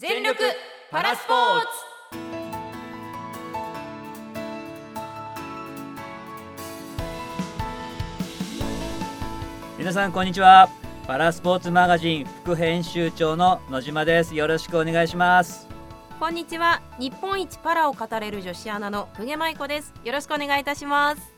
全力パラスポーツ。皆さんこんにちは。パラスポーツマガジン副編集長の野島です。よろしくお願いします。こんにちは。日本一パラを語れる女子アナの久毛舞子です。よろしくお願いいたします。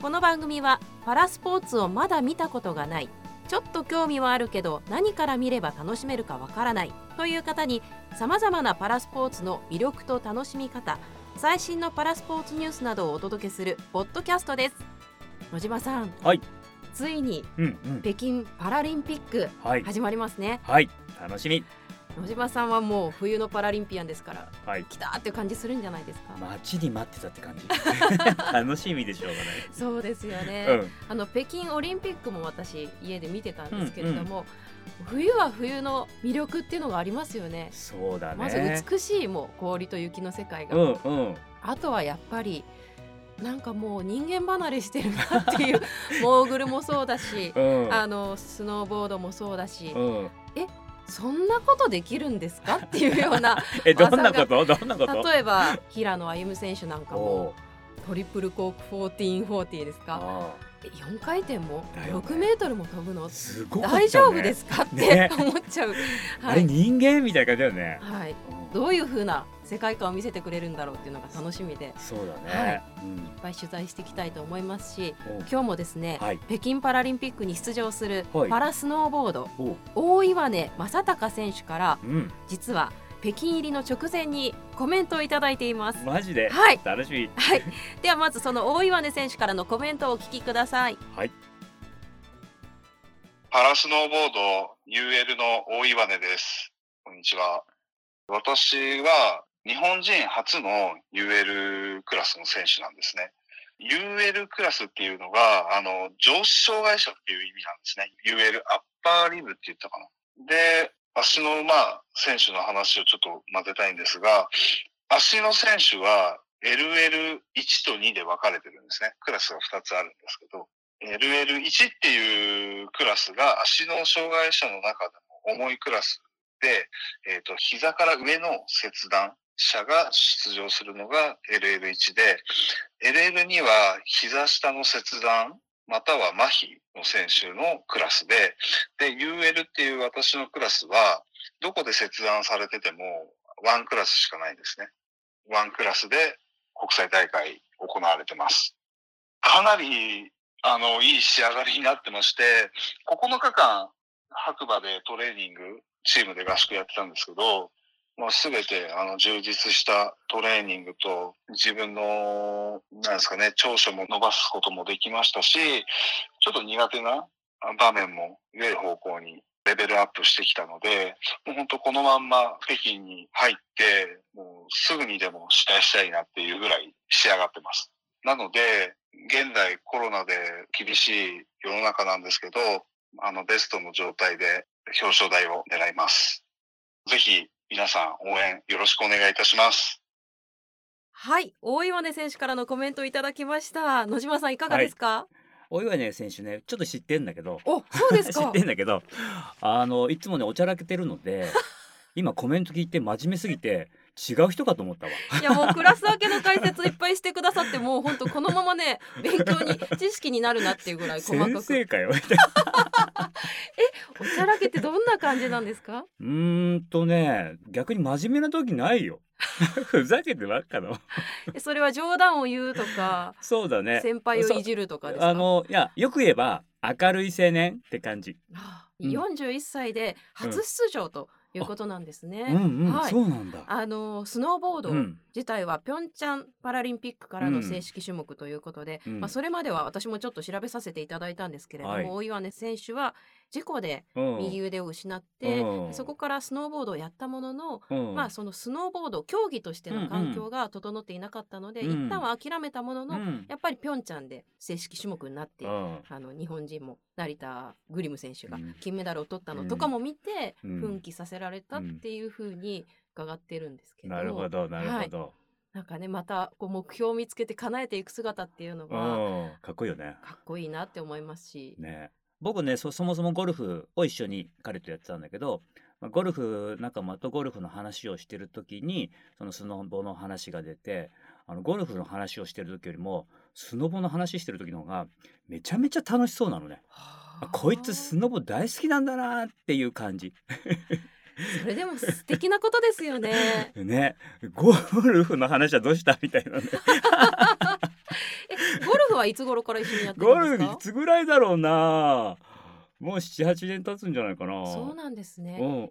この番組はパラスポーツをまだ見たことがない。ちょっと興味はあるけど何から見れば楽しめるかわからないという方にさまざまなパラスポーツの魅力と楽しみ方最新のパラスポーツニュースなどをお届けするポッドキャストです。野島さんはい。ついにうんうん。北京パラリンピックはい。始まりますね。はい。楽しみ野島さんはもう冬のパラリンピアンですからはい。来たーっていう感じするんじゃないですか、待ちに待ってたって感じ。楽しみでしょうがない。そうですよね、うん。あの北京オリンピックも私家で見てたんですけれども、冬は冬の魅力っていうのがありますよね。そうだね。まず美しいもう氷と雪の世界が、うんうん。あとはやっぱりなんかもう人間離れしてるなっていう モーグルもそうだしうん。あのスノーボードもそうだし、うんそんなことできるんですかっていうような えどんなこと？どんなこと？例えば平野歩夢選手なんかもトリプルコーク1440ですか？あえ4回転も？だよね。6メートルも飛ぶの？ね。大丈夫ですか？って、ね。思っちゃう、あれはい人間みたいな感じだよね。はい、うん。どういう風な世界観を見せてくれるんだろうっていうのが楽しみでいっそうだね。ぱい取材していきたいと思いますし今日もですね、はい。北京パラリンピックに出場するはい。パラスノーボード、おう。大岩根正隆選手からうん。実は北京入りの直前にコメントをいただいています。マジで？はい。楽しみ。はい、ではまずその大岩根選手からのコメントをお聞きください。はい。パラスノーボード UL の大岩根です。こんにちは。私は日本人初の UL クラスの選手なんですね。UL クラスっていうのが、あの、上肢障害者っていう意味なんですね。UL アッパーリブって言ったかな。で、足の馬選手の話をちょっと混ぜたいんですが、足の選手は LL1 と2で分かれてるんですね。クラスが2つあるんですけど、LL1 っていうクラスが足の障害者の中でも重いクラスで、えっ、と、膝から上の切断者が出場するのが LL1 で、LL2 は膝下の切断または麻痺の選手のクラスで、で、UL っていう私のクラスは、どこで切断されててもワンクラスしかないんですね。ワンクラスで国際大会行われてます。かなりあの、いい仕上がりになってまして、9日間白馬でトレーニング、チームで合宿やってたんですけど、まあ、すべてあの充実したトレーニングと自分の、なんですかね、長所も伸ばすこともできましたし、ちょっと苦手な場面も良い方向にレベルアップしてきたので、本当このまんま北京に入って、もうすぐにでも試合したいなっていうぐらい仕上がってます。なので、現在コロナで厳しい世の中なんですけど、あのベストの状態で表彰台を狙います。ぜひ皆さん応援よろしくお願いいたします。はい、大岩根選手からのコメントをいただきました。野島さんいかがですか？大岩根選手ねちょっと知ってんだけどお、そうです 知っか。てんだけどあのいつもねおちゃらけてるので 今コメント聞いて真面目すぎて違う人かと思ったわ。いやもうクラス分けの解説いっぱいしてくださってもう本当このままね 勉強に知識になるなっていうぐらい細か先く。生かよ。おちゃらけってどんな感じなんですか？うーんとね逆に真面目な時ないよ。ふざけてばっかの。えそれは冗談を言うとか、そうだね。先輩をいじるとかですか？あのいやよく言えば明るい青年って感じ。あうん。41歳で初出場ということなんですね。うんうん、はい。そうなんだ。あのスノーボードうん。自体はピョンチャンパラリンピックからの正式種目ということで、うん。まあ、それまでは私もちょっと調べさせていただいたんですけれども、はい。大岩根選手は事故でうん。右腕を失って、うん。そこからスノーボードをやったものの、うん。まあ、そのスノーボード競技としての環境が整っていなかったので、うん一旦は諦めたものの、うん。やっぱりピョンチャンで正式種目になって、うん。あの日本人も成田グリム選手がうん。金メダルを取ったのうん。とかも見て、うん。奮起させられたっていうふうに伺ってるんですけど、なるほどなるほど、なんかねまたこう目標を見つけて叶えていく姿っていうのがうん。かっこいいよね。かっこいいなって思いますし、ね僕ねそそもそもゴルフを一緒に彼とやってたんだけどまあ、ゴルフ仲間とゴルフの話をしてる時にそのスノボの話が出てあのゴルフの話をしてる時よりもスノボの話してる時の方がめちゃめちゃ楽しそうなのね。あこいつスノボ大好きなんだなっていう感じ。それでも素敵なことですよね。ねゴルフの話はどうしたみたいなね。フはいつ頃から一緒にやってゴるんですか？ルフいつぐらいだろうなもう78年経つんじゃないかな。そうなんですね。うん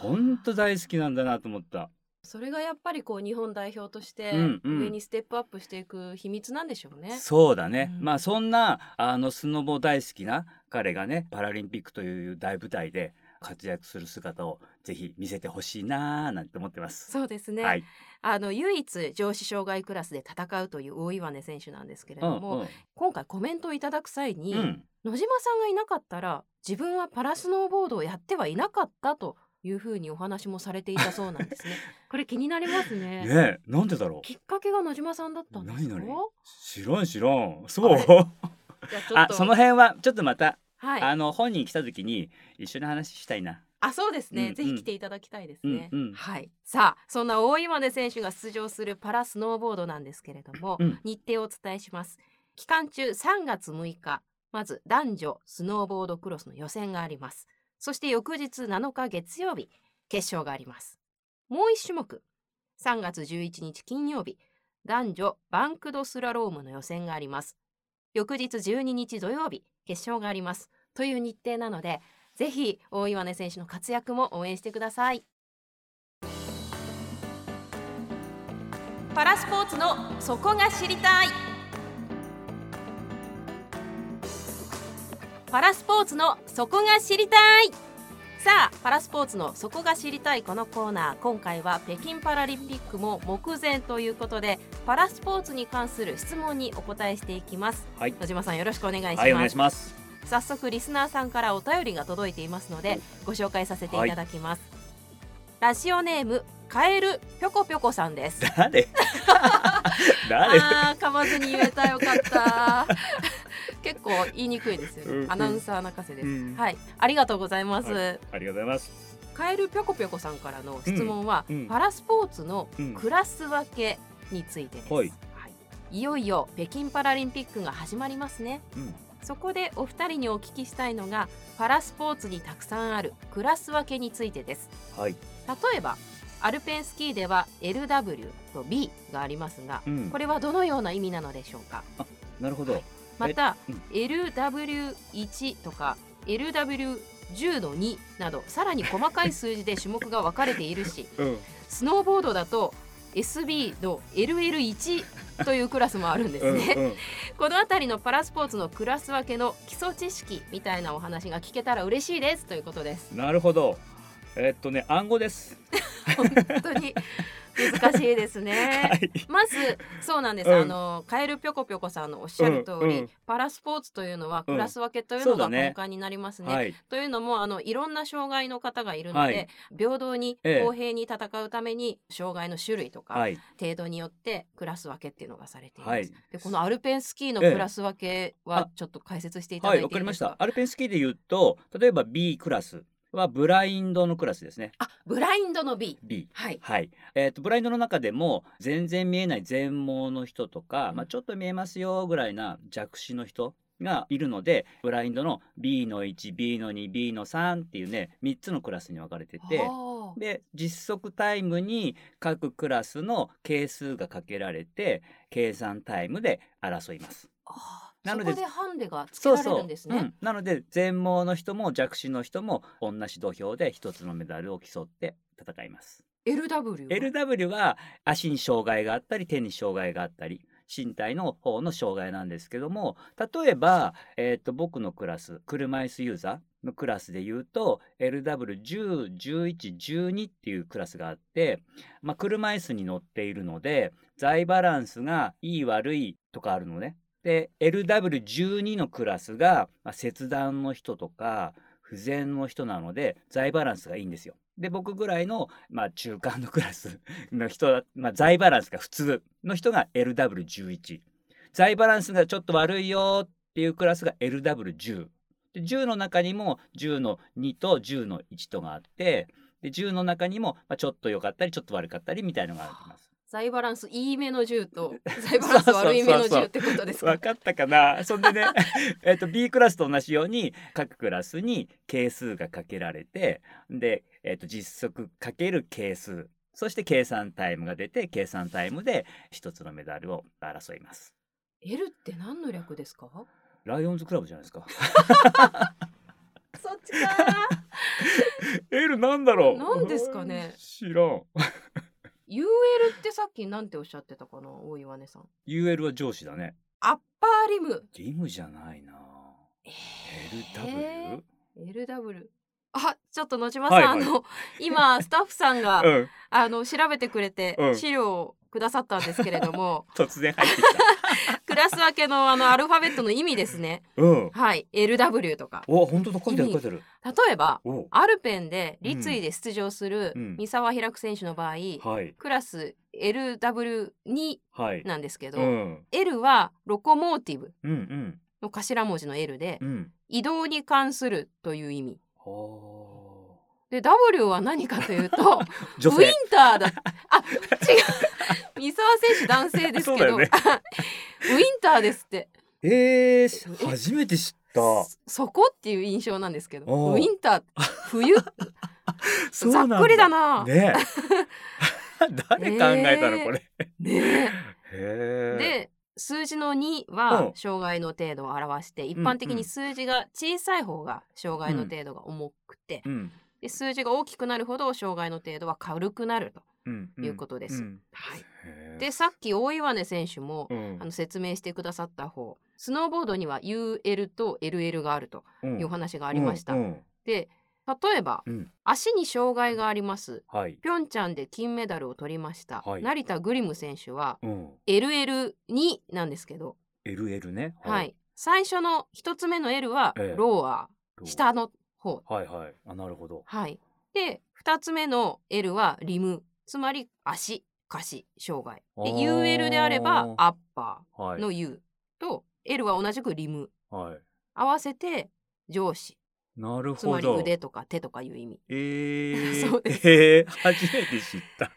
本当大好きなんだなと思った。それがやっぱりこう日本代表としてうんうん上にステップアップしていく秘密なんでしょうね。そうだね、うんまあそんなあのスノボ大好きな彼がねパラリンピックという大舞台で活躍する姿をぜひ見せてほしいなーなんて思ってます。そうですね。はい。あの唯一上司障害クラスで戦うという大岩根選手なんですけれども、今回コメントをいただく際に、うんうん野島さんがいなかったら自分はパラスノーボードをやってはいなかったというふうにお話もされていたそうなんですね。これ気になりますね。ねえなんでだろう？きっかけが野島さんだったんですか？何々知らん知らん。そうあその辺はちょっとまた、はい。あの本人来た時に一緒に話したいな。あそうですね、うんうん。ぜひ来ていただきたいですね、うんうん。はい。さあそんな大岩根選手が出場するパラスノーボードなんですけれども、うん。日程をお伝えします。期間中3月6日まず男女スノーボードクロスの予選があります。そして翌日7日月曜日決勝があります。もう一種目。3月11日金曜日男女バンクドスラロームの予選があります翌日12日土曜日決勝があります。という日程なのでぜひ大岩根選手の活躍も応援してください。パラスポーツのそこが知りたい。パラスポーツのそこが知りたい。さあパラスポーツのそこが知りたいこのコーナー今回は北京パラリンピックも目前ということでパラスポーツに関する質問にお答えしていきますはい。野島さんよろしくお願いします、はいお願いします。早速リスナーさんからお便りが届いていますのでご紹介させていただきます、ラジオネームカエルぴょこぴょこさんです誰？誰？あー噛まずに言えたよかった結構言いにくいですよね、アナウンサー泣かせです、うん。はい。ありがとうございます、はありがとうございます。カエルぴょこぴょこさんからの質問は、パラスポーツのうん。クラス分けについてです、はい。い、いよいよ北京パラリンピックが始まりますね。うん。そこでお二人にお聞きしたいのがパラスポーツにたくさんあるクラス分けについてです。はい。例えばアルペンスキーでは LW と B がありますがうん。これはどのような意味なのでしょうか？なるほど。またうん。LW1 とか LW10 の2などさらに細かい数字で種目が分かれているし うん。スノーボードだと SB の LL1 というクラスもあるんですね、うんうん。この辺りのパラスポーツのクラス分けの基礎知識みたいなお話が聞けたら嬉しいです。ということです。なるほど。えっとね暗号です。本当に難しいですね、はい。まずそうなんです、うんあのカエルぴょこぴょこさんのおっしゃる通り、うんうんパラスポーツというのはうんクラス分けというのが根幹になりますね。はい。というのもあのいろんな障害の方がいるので、はい平等にええ公平に戦うために障害の種類とか、はい。程度によってクラス分けっていうのがされています。はいでこのアルペンスキーのええクラス分けはあちょっと解説していただはいていいですか？かりました。アルペンスキーで言うと例えば B クラスはブラインドのクラスですね。あブラインドの B。B。はい。はい、えー、とブラインドの中でも全然見えない全盲の人とか、うんまあ、ちょっと見えますよぐらいな弱視の人がいるのでブラインドの B の 1B の 2B の3っていうね3つのクラスに分かれててで実測タイムに各クラスの係数がかけられて計算タイムで争います。あーなのでハンデがつけそうられそうるんですね。うん、なので全盲の人も弱視の人も同じ土俵で一つのメダルを競って戦います。LW は。LW は足に障害があったり手に障害があったり身体の方の障害なんですけども例えば、えー、と僕のクラス車椅子ユーザーのクラスで言うと LW101112 っていうクラスがあって、まあ、車椅子に乗っているので財バランスがいい悪いとかあるのね。で LW12 のクラスが、まあ、切断の人とか不全の人なので財バランスがいいんですよ。で僕ぐらいの、まあ、中間のクラス の人は、まあ、財バランスが普通の人が LW11 財バランスがちょっと悪いよっていうクラスが LW1010 の中にも10の2と10の1とがあってで10の中にも、ちょっと良かったりちょっと悪かったりみたいのがあります。財バランスいいめの10と 財バランス悪いめの10ってことですか分かったかな？そんでね えっと B クラスと同じように各クラスに係数がかけられてで、えっと実測かける係数そして計算タイムが出て計算タイムで一つのメダルを争います。L って何の略ですか？ライオンズクラブじゃないですか。そっちか L なんだろう？何ですかね。知らん UL ってさっきなんておっしゃってたかな大岩根さん。UL は上司だね。アッパーリム。リムじゃないな。え?ー。LW あちょっと野島さん、はいはい。あの今スタッフさんが、うん。あの調べてくれて、うん。資料をくださったんですけれども。突然入ってきクラス分けのあのアルファベットの意味ですね。たうん。はい。LW とか。お本当だ書いてある書いてある。例えばお。アルペンで立位で出場するうん。三沢開選手の場合、はい。クラス LW2 はい。なんですけど、うん。L はロコモーティブうんうん。の頭文字の L で、うん。移動に関するという意味。はで W は何かというと ウィン性ターだ。あ違う三沢選手男性ですけど、ね。ウィンターですって。えー、初めて知った。そそこっていう印象なんですけど。ウィンター冬。ざっくりだな。ね。ね 誰考えたの、え。ーこれ。え。へえで数字の2うはん。障害の程度を表して一般的に数字が小さい方が障害の程度が重くて、うんで数字が大きくなるほど障害の程度は軽くなると。いうことです。ん。はい、へー。でさっき大岩根選手も、うん。あの説明してくださった方スノーボードには UL と LL があるとうん。いうお話がありました。で例えばうん。足に障害があります。はい。ピョンチャンで金メダルを取りました、はい。成田グリム選手はうん。LL2 なんですけど、LL ね。はい。最初の一つ目の L はええ。ローアー、下の方はいはい。あなるほど。はい。で二つ目の L はリム。つまり足。下肢障害で UL であればアッパはいーの U と L は同じくリム。はい。合わせて上肢なるつまほどり腕とか手とかいう意味。えー、そうです。えー、初めて知った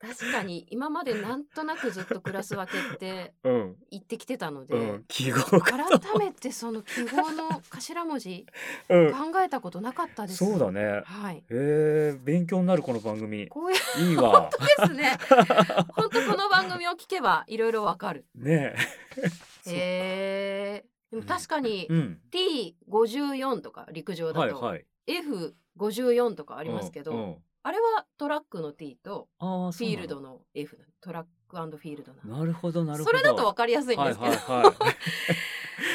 確かに今までなんとなくずっとクラス分けってうん。言ってきてたので、うん。記号か改めてその記号の頭文字 うん。考えたことなかったです。そうだね。はい。えー、勉強になるこの番組。こういういいわ。ですね。本当この番組を聞けばいろいろわかる。ねえ。へえ。でも確かにうん。T54 とか陸上だとはいはい。F54 とかありますけど、うんうんあれはトラックの T とフィールドの F トラックフィールドなるほどなるほど。それだとわかりやすいんはいですけど、はいはい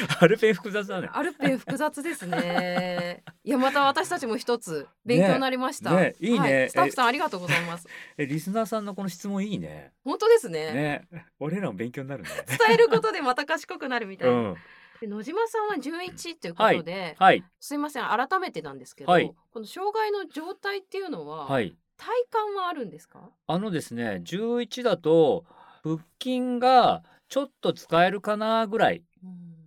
アルペン複雑だね。アルペン複雑ですね。いやまた私たちも一つ勉強になりました。ねねいいね。はスタッフさんありがとうございます。えリスナーさんのこの質問いいね。本当ですね。ね。俺らも勉強になるね。伝えることでまた賢くなるみたいうな。んで野島さんは11ということで、はい。すいません改めてなんですけど、はい。この障害の状態っていうのは、はい。体感はあるんですか？あのですね11だと腹筋がちょっと使えるかなぐらい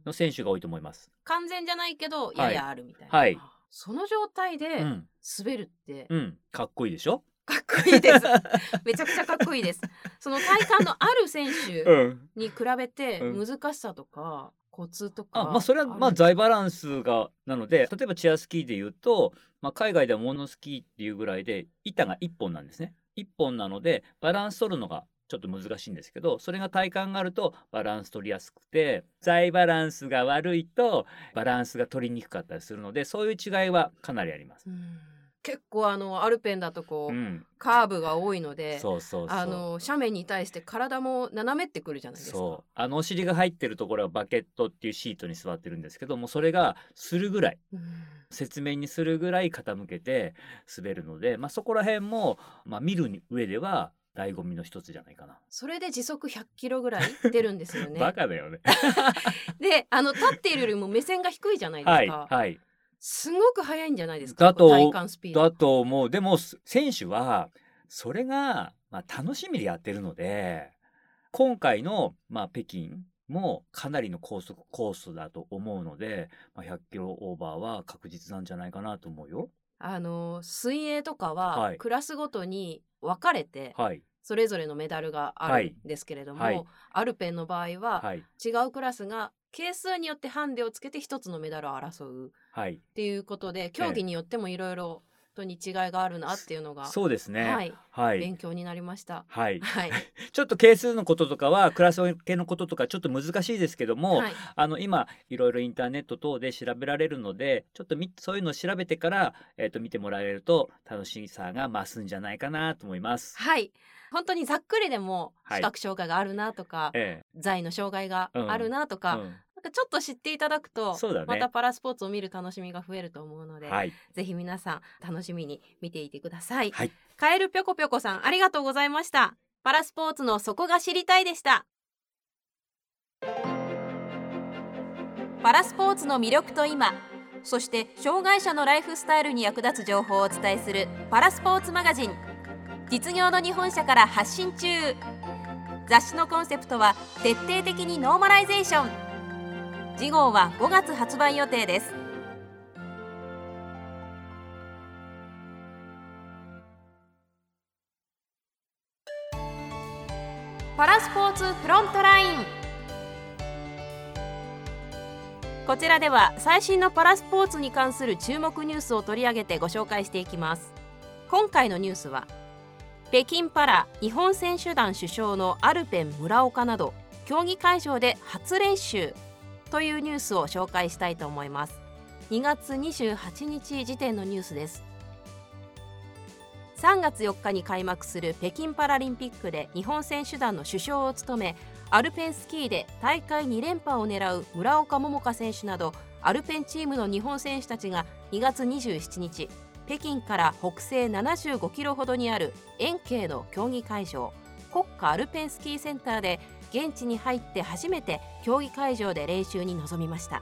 の選手が多いと思います。完全じゃないけどい。ややあるみたいな。はい。その状態うでん。滑るって。うん。かっこいいでしょ？かっこいいです。めちゃくちゃかっこいいです。その体感のある選手うん。に比べてうん。難しさとかコツとかあまあそれはまある財バランスがなので例えばチェアスキーで言うと、まあ、海外ではモノスキーっていうぐらいで板が1本なんですね。1本なのでバランス取るのがちょっと難しいんですけどそれが体感があるとバランス取りやすくて財バランスが悪いとバランスが取りにくかったりするのでそういう違いはかなりあります。うん結構あのアルペンだとこう、うん、カーブが多いのであの斜面に対して体も斜めってくるじゃないですか。そうあのお尻が入ってるところはバケットっていうシートに座ってるんですけどもそれがするぐらいうん説明にするぐらい傾けて滑るので、まあ、そこら辺も、まあ、見る上では醍醐味の一つじゃないかな。それで時速100キロぐらい出るんですよね。バカだよね。であの立っているよりも目線が低いじゃないではいすか。はい。すごく速いんじゃないですか。だと体感スピード。だと思うでもす選手はそれが、まあ、楽しみでやってるので今回の、まあ、北京もかなりの高速コースだと思うので、まあ、100キロオーバーは確実なんじゃないかなと思うよ。あの水泳とかは、はいクラスごとに分かれて、はいそれぞれのメダルがあるんですけれども、はいはいアルペンの場合は、はい違うクラスが係数によってハンデをつけて一つのメダルを争う。はい。っていうことで競技によってもいろいろとに違いがあるなっていうのが、そうですね。はい、はい。勉強になりました。はい。はい、ちょっと係数のこととかはクラス分けのこととかちょっと難しいですけども、はい、あの今いろいろインターネット等で調べられるのでちょっとみそういうのを調べてから、えー、と見てもらえると楽しさが増すんじゃないかなと思います。はい、本当にざっくりでもはい。視覚障害があるなとか、え財の障害があるなとえか、うんかちょっと知っていただくと、ねまたパラスポーツを見る楽しみが増えると思うので、はい、ぜひ皆さん楽しみに見ていてください。はい、カエルぴょこぴょこさんありがとうございました。パラスポーツの底が知りたいでした。パラスポーツの魅力と今、そして障害者のライフスタイルに役立つ情報をお伝えするパラスポーツマガジン。実業の日本社から発信中。雑誌のコンセプトは徹底的にノーマライゼーション。次号は5月発売予定です。パラスポーツフロントライン。こちらでは最新のパラスポーツに関する注目ニュースを取り上げてご紹介していきます。今回のニュースは北京パラ日本選手団主将のアルペン村岡など競技会場で初練習。というニュースを紹介したいと思います。2月28日時点のニュースです。3月4日に開幕する北京パラリンピックで日本選手団の主将を務めアルペンスキーで大会2連覇を狙う村岡桃佳選手などアルペンチームの日本選手たちが2月27日北京から北西75キロほどにある延慶の競技会場国家アルペンスキーセンターで現地に入って初めて競技会場で練習に臨みました。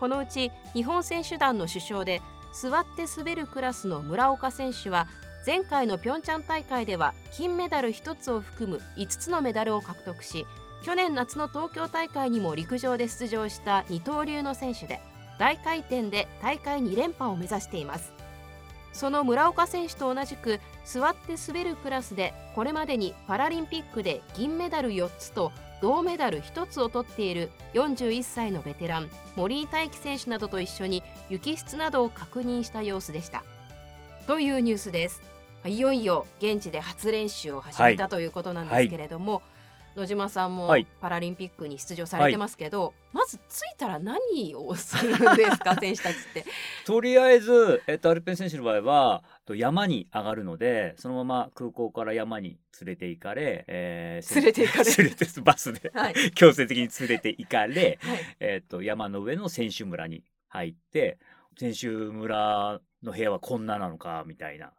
このうち日本選手団の主将で座って滑るクラスの村岡選手は前回のピョンチャン大会では金メダル1つを含む5つのメダルを獲得し去年夏の東京大会にも陸上で出場した二刀流の選手で大回転で大会2連覇を目指しています。その村岡選手と同じく座って滑るクラスでこれまでにパラリンピックで銀メダル4つと銅メダル1つを取っている41歳のベテラン森井大輝選手などと一緒に雪質などを確認した様子でした。というニュースです。いよいよ現地で初練習を始めた、ということなんですけれども、野島さんもはい。パラリンピックに出場されてますけど、まず着いたら何をするんですか選手たちって？とりあえず、えっと、アルペン選手の場合はと山に上がるのでそのまま空港から山に連れて行かれ、えー連れて行かれ 連れてバスではい、強制的に連れて行かれ、はい。えっと山の上の選手村に入って選手村の部屋はこんななのかみたいな。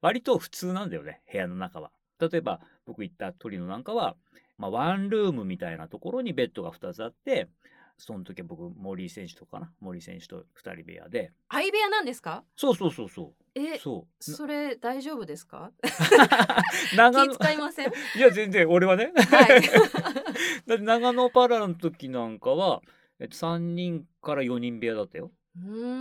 割と普通なんだよね部屋の中は。例えば僕行ったトリノなんかは、まあ、ワンルームみたいなところにベッドが2つあってその時は僕森井選手とかな森井選手と2人部屋で。相部屋なんですか？そうそうそうそえうそう。それ大丈夫ですか？長野気使いません？いや全然俺はね。はい。だって長野パラの時なんかは、えっと、3人から4人部屋だったよ。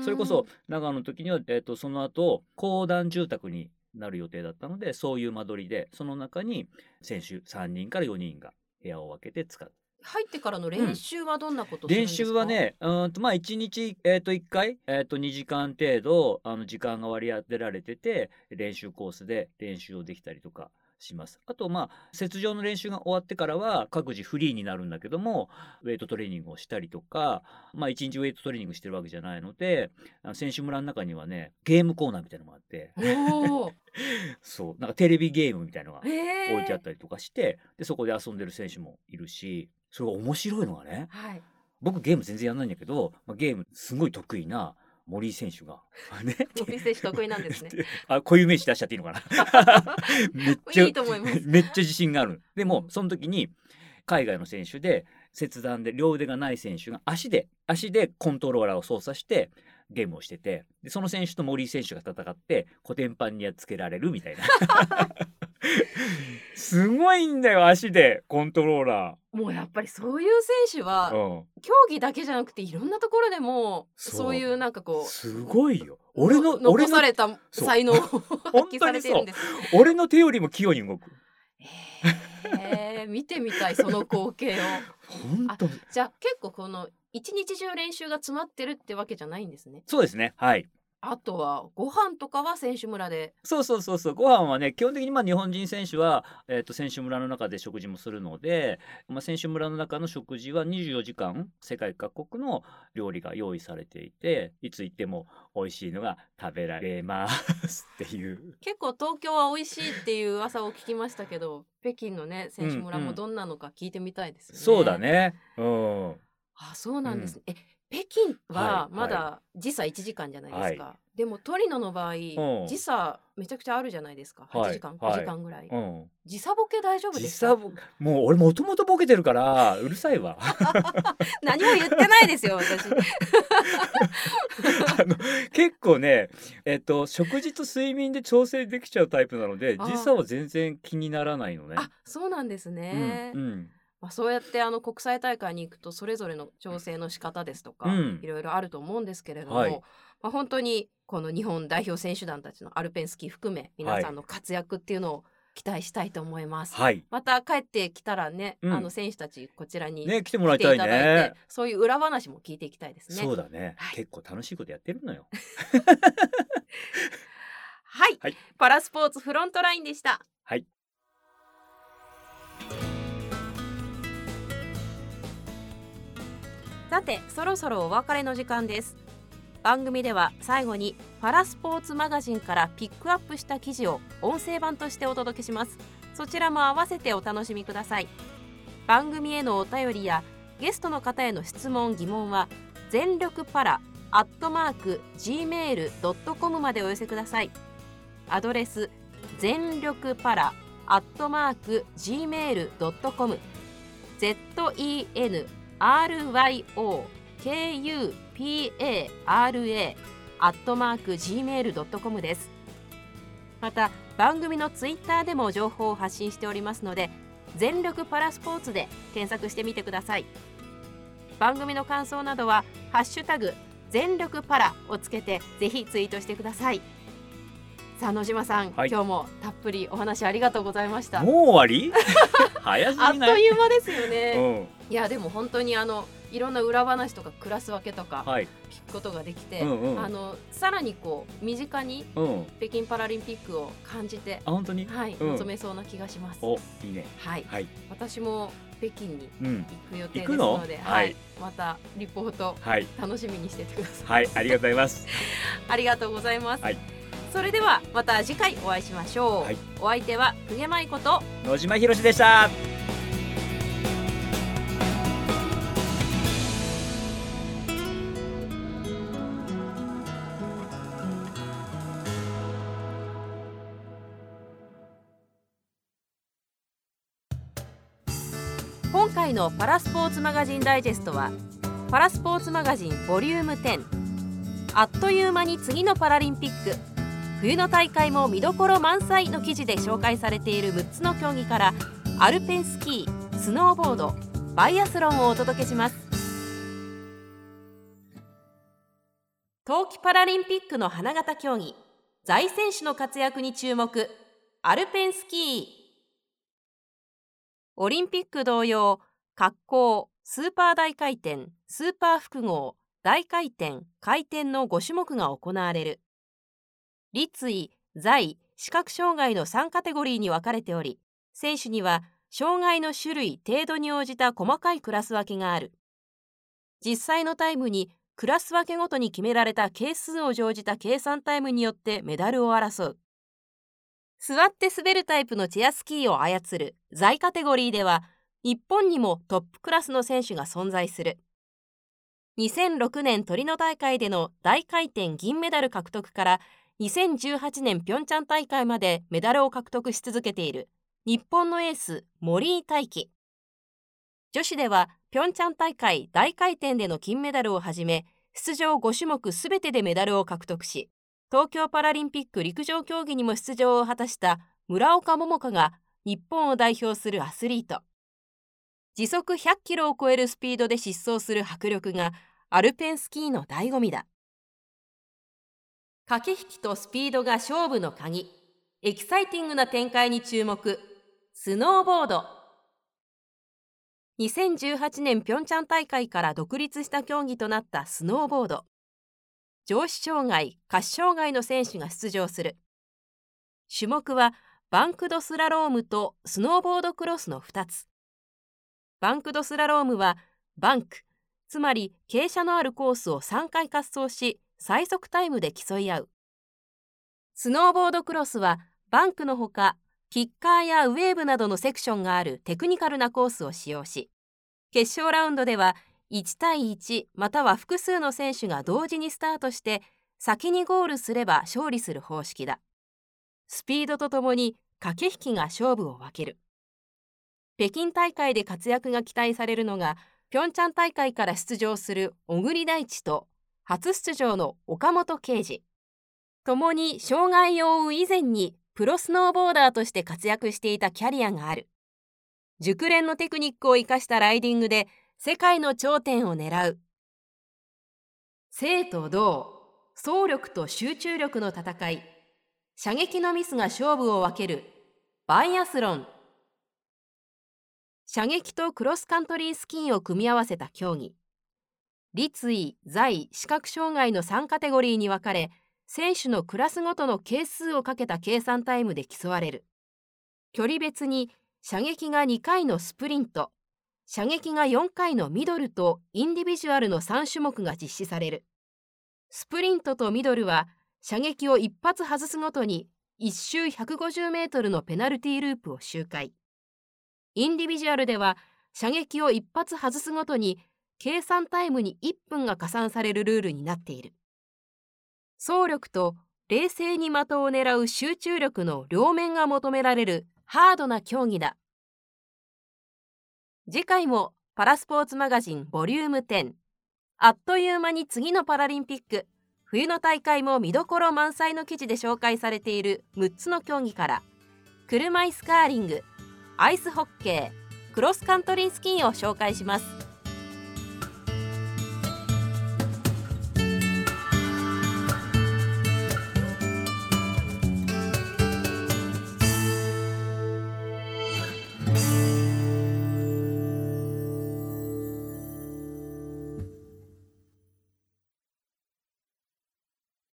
それこそ長野の時には、えっと、その後公団住宅になる予定だったのでそういう間取りでその中に選手3人から4人が部屋を分けて使う入ってからの練習はどんなことですか、習はねうーんとまあ1日、えー、と1回、えー、と2時間程度あの時間が割り当てられてて練習コースで練習をできたりとかします。あとまあ雪上の練習が終わってからは各自フリーになるんだけどもウェイトトレーニングをしたりとかまあ1日ウェイトトレーニングしてるわけじゃないので選手村の中にはねゲームコーナーみたいなのがあって。そう。なんかテレビゲームみたいなのがえ置いてあったりとかしてでそこで遊んでる選手もいるしそれが面白いのがねはい。僕ゲーム全然やんないんだけど、まあ、ゲームすごい得意な森井選手が。ね。森選手得意なんですね。あこう。いう名詞出しちゃっていいのかな。めっちゃいいと思います。めっちゃ自信がある。でも、うんその時に海外の選手で切断で両腕がない選手が足で足でコントローラーを操作してゲームをしててでその選手と森井選手が戦ってコテンパンにやっつけられるみたいなすごいんだよ足でコントローラもうやっぱりそういう選手はー、うん、競技だけじゃなくていろんなところでもそう。いうなんかこすごいよ。う俺の残された才能を 発揮されてるんです。俺の手よりも器用に動く。へえ見てみたいその光景を。本当じゃあ結構この一日中練習が詰まってるってわけじゃないんですね。そうですね。はいあとはご飯とかは選手村で。そうそうそうそうご飯はね基本的にまあ日本人選手は、えー、と選手村の中で食事もするので、まあ、選手村の中の食事は24時間世界各国の料理が用意されていていつ行っても美味しいのが食べられますっていう 結構東京は美味しいっていう噂を聞きましたけど北京のね選手村うんうんもどんなのか聞いてみたいですよね。そうだ。ねうんあそうなんですね。え北京ははいまだ時差1時間じゃないですか。でもトリノの場合ん時差めちゃくちゃあるじゃないですか。8はい時間、はい9時間ぐらい。うん時差ボケ大丈夫ですか？もう俺もともとボケてるからうるさいわ 何も言ってないですよ私。あの結構ねえっと食事と睡眠で調整できちゃうタイプなので時差は全然気にならないのねあそうなんですね。うんうんまあ、そうやってあの国際大会に行くとそれぞれの調整の仕方ですとか、うん。いろいろあると思うんですけれども、はい。まあ、本当にこの日本代表選手団たちのアルペンスキー含め皆さんの活躍っていうのを期待したいと思います。はい。また帰ってきたらね、うん。あの選手たちこちらにね来てもらいいたいねそういう裏話も聞いていきたいですね。そうだね、はい。結構楽しいことやってるのよ。はい、はい。パラスポーツフロントラインでした。はいさてそろそろお別れの時間です。番組では最後にパラスポーツマガジンからピックアップした記事を音声版としてお届けします。そちらも合わせてお楽しみください。番組へのお便りやゲストの方への質問疑問は全力パラアットマーク gmail.com までお寄せください。アドレス全力パラアットマーク gmail.com zen ryokupara アットマーク gmail.com です。また番組のツイッターでも情報を発信しておりますので全力パラスポーツで検索してみてください。番組の感想などはハッシュタグ全力パラをつけてぜひツイートしてください。さあ野島さん、はい。今日もたっぷりお話ありがとうございました。もう終わり？早すあっといいう間ですよね、うん。いやでも本当にあのいろんな裏話とかクラス分けとかはい。聞くことができて、うんうん。あのさらにこう身近にうん。北京パラリンピックを感じてあ本当に？はい、うん。臨めそうな気がします。おいいね。はい。はい。私も北京にうん。行く予定ですのではい。はい、またリポートはい。楽しみにしててください。はい。ありがとうございます。ありがとうございます、はいそれではまた次回お会いしましょう、はい。お相手は久毛舞子と。野島ひろしでした。今回のパラスポーツマガジンダイジェストはパラスポーツマガジンボリューム10あっという間に次のパラリンピック冬の大会も見どころ満載の記事で紹介されている6つの競技からアルペンスキースノーボードバイアスロンをお届けします。冬季パラリンピックの花形競技在選手の活躍に注目アルペンスキー。オリンピック同様滑降スーパー大回転スーパー複合大回転回転の5種目が行われる。立位在視覚障害の3カテゴリーに分かれており選手には障害の種類程度に応じた細かいクラス分けがある。実際のタイムにクラス分けごとに決められた係数を乗じた計算タイムによってメダルを争う。座って滑るタイプのチェアスキーを操る在カテゴリーでは日本にもトップクラスの選手が存在する。2006年トリノ大会での大回転銀メダル獲得から2018年ピョンチャン大会までメダルを獲得し続けている日本のエース森井大輝。女子ではピョンチャン大会大回転での金メダルをはじめ出場5種目すべてでメダルを獲得し東京パラリンピック陸上競技にも出場を果たした村岡桃佳が日本を代表するアスリート。時速100キロを超えるスピードで疾走する迫力がアルペンスキーの醍醐味だ。駆け引きとスピードが勝負の鍵。エキサイティングな展開に注目。スノーボード。2018年ピョンチャン大会から独立した競技となったスノーボード。上肢障害下肢障害の選手が出場する。種目はバンクドスラロームとスノーボードクロスの2つ。バンクドスラロームはバンクつまり傾斜のあるコースを3回滑走し最速タイムで競い合う。スノーボードクロスはバンクのほかキッカーやウェーブなどのセクションがあるテクニカルなコースを使用し決勝ラウンドでは1対1または複数の選手が同時にスタートして先にゴールすれば勝利する方式だ。スピードとともに駆け引きが勝負を分ける。北京大会で活躍が期待されるのがピョンチャン大会から出場する小栗大地と初出場の岡本圭司。共に障害を負う以前にプロスノーボーダーとして活躍していたキャリアがある。熟練のテクニックを生かしたライディングで世界の頂点を狙う。生と動走力と集中力の戦い。射撃のミスが勝負を分ける。バイアスロン。射撃とクロスカントリースキーを組み合わせた競技。立位在視覚障害の3カテゴリーに分かれ選手のクラスごとの係数をかけた計算タイムで競われる。距離別に射撃が2回のスプリント射撃が4回のミドルとインディビジュアルの3種目が実施される。スプリントとミドルは射撃を一発外すごとに1周150メートルのペナルティーループを周回。インディビジュアルでは射撃を一発外すごとに計算タイムに1分が加算されるルールになっている。走力と冷静に的を狙う集中力の両面が求められるハードな競技だ。次回もパラスポーツマガジンボリューム10あっという間に次のパラリンピック。冬の大会も見どころ満載の記事で紹介されている6つの競技から。車椅子カーリングアイスホッケークロスカントリースキーを紹介します。